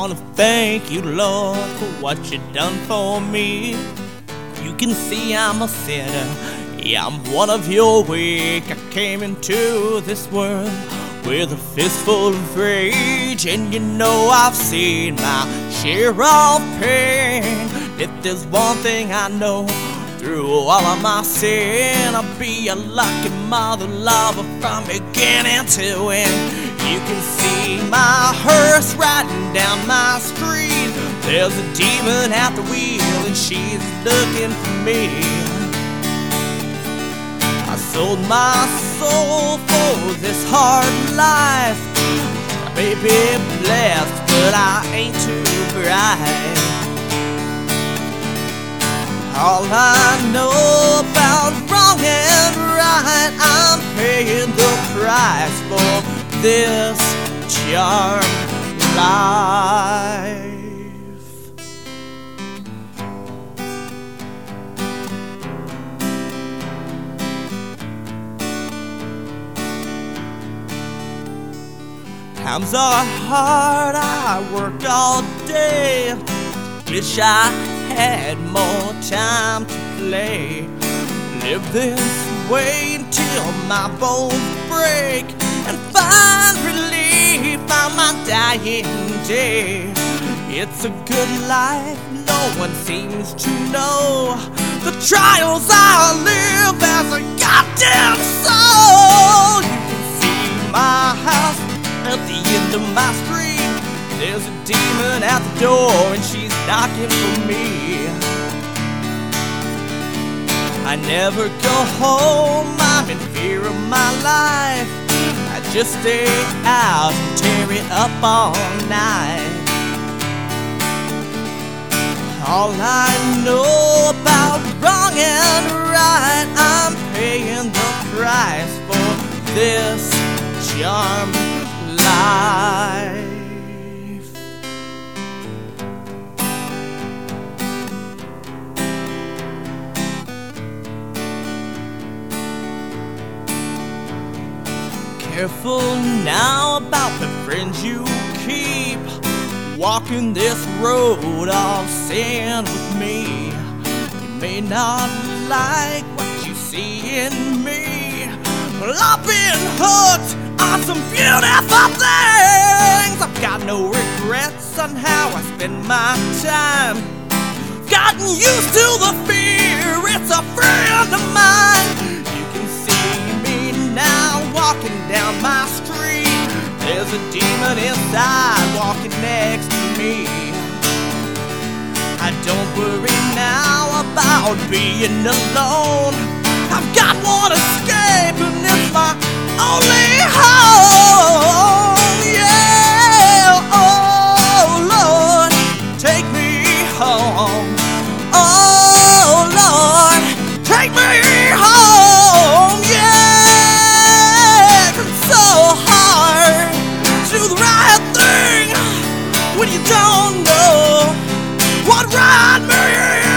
wanna thank you, Lord, for what you done for me. You can see I'm a sinner, yeah, I'm one of your weak. I came into this world with a fistful of rage, and you know I've seen my share of pain. If there's one thing I know, through all of my sin, I'll be a lucky mother lover from beginning to end. You can see my hearse riding down my street. There's a demon at the wheel, and she's looking for me. I sold my soul for this hard life. I may be blessed, but I ain't too bright. All I know about wrong and right, I'm paying the price for this charmed life. Times are hard, I worked all day. Wish I had more time to play. Live this way until my bones break and find relief on my dying day. It's a good life, no one seems to know the trials I live as a goddamn soul. You can see my house at the end of my street. There's a demon at the door and she's knocking for me. I never go home, I'm in fear of my life. Just stay out and tear it up all night. All I know about wrong and right, I'm paying the price for this charmed Careful now about the friends you keep. Walking this road of sin with me. You may not like what you see in me. Well, I've been hooked on some beautiful things. I've got no regrets on how I spend my time. Gotten used to the fear, it's a friend of mine. There's a demon inside walking next to me. I don't worry now about being alone. I've got one escape, what right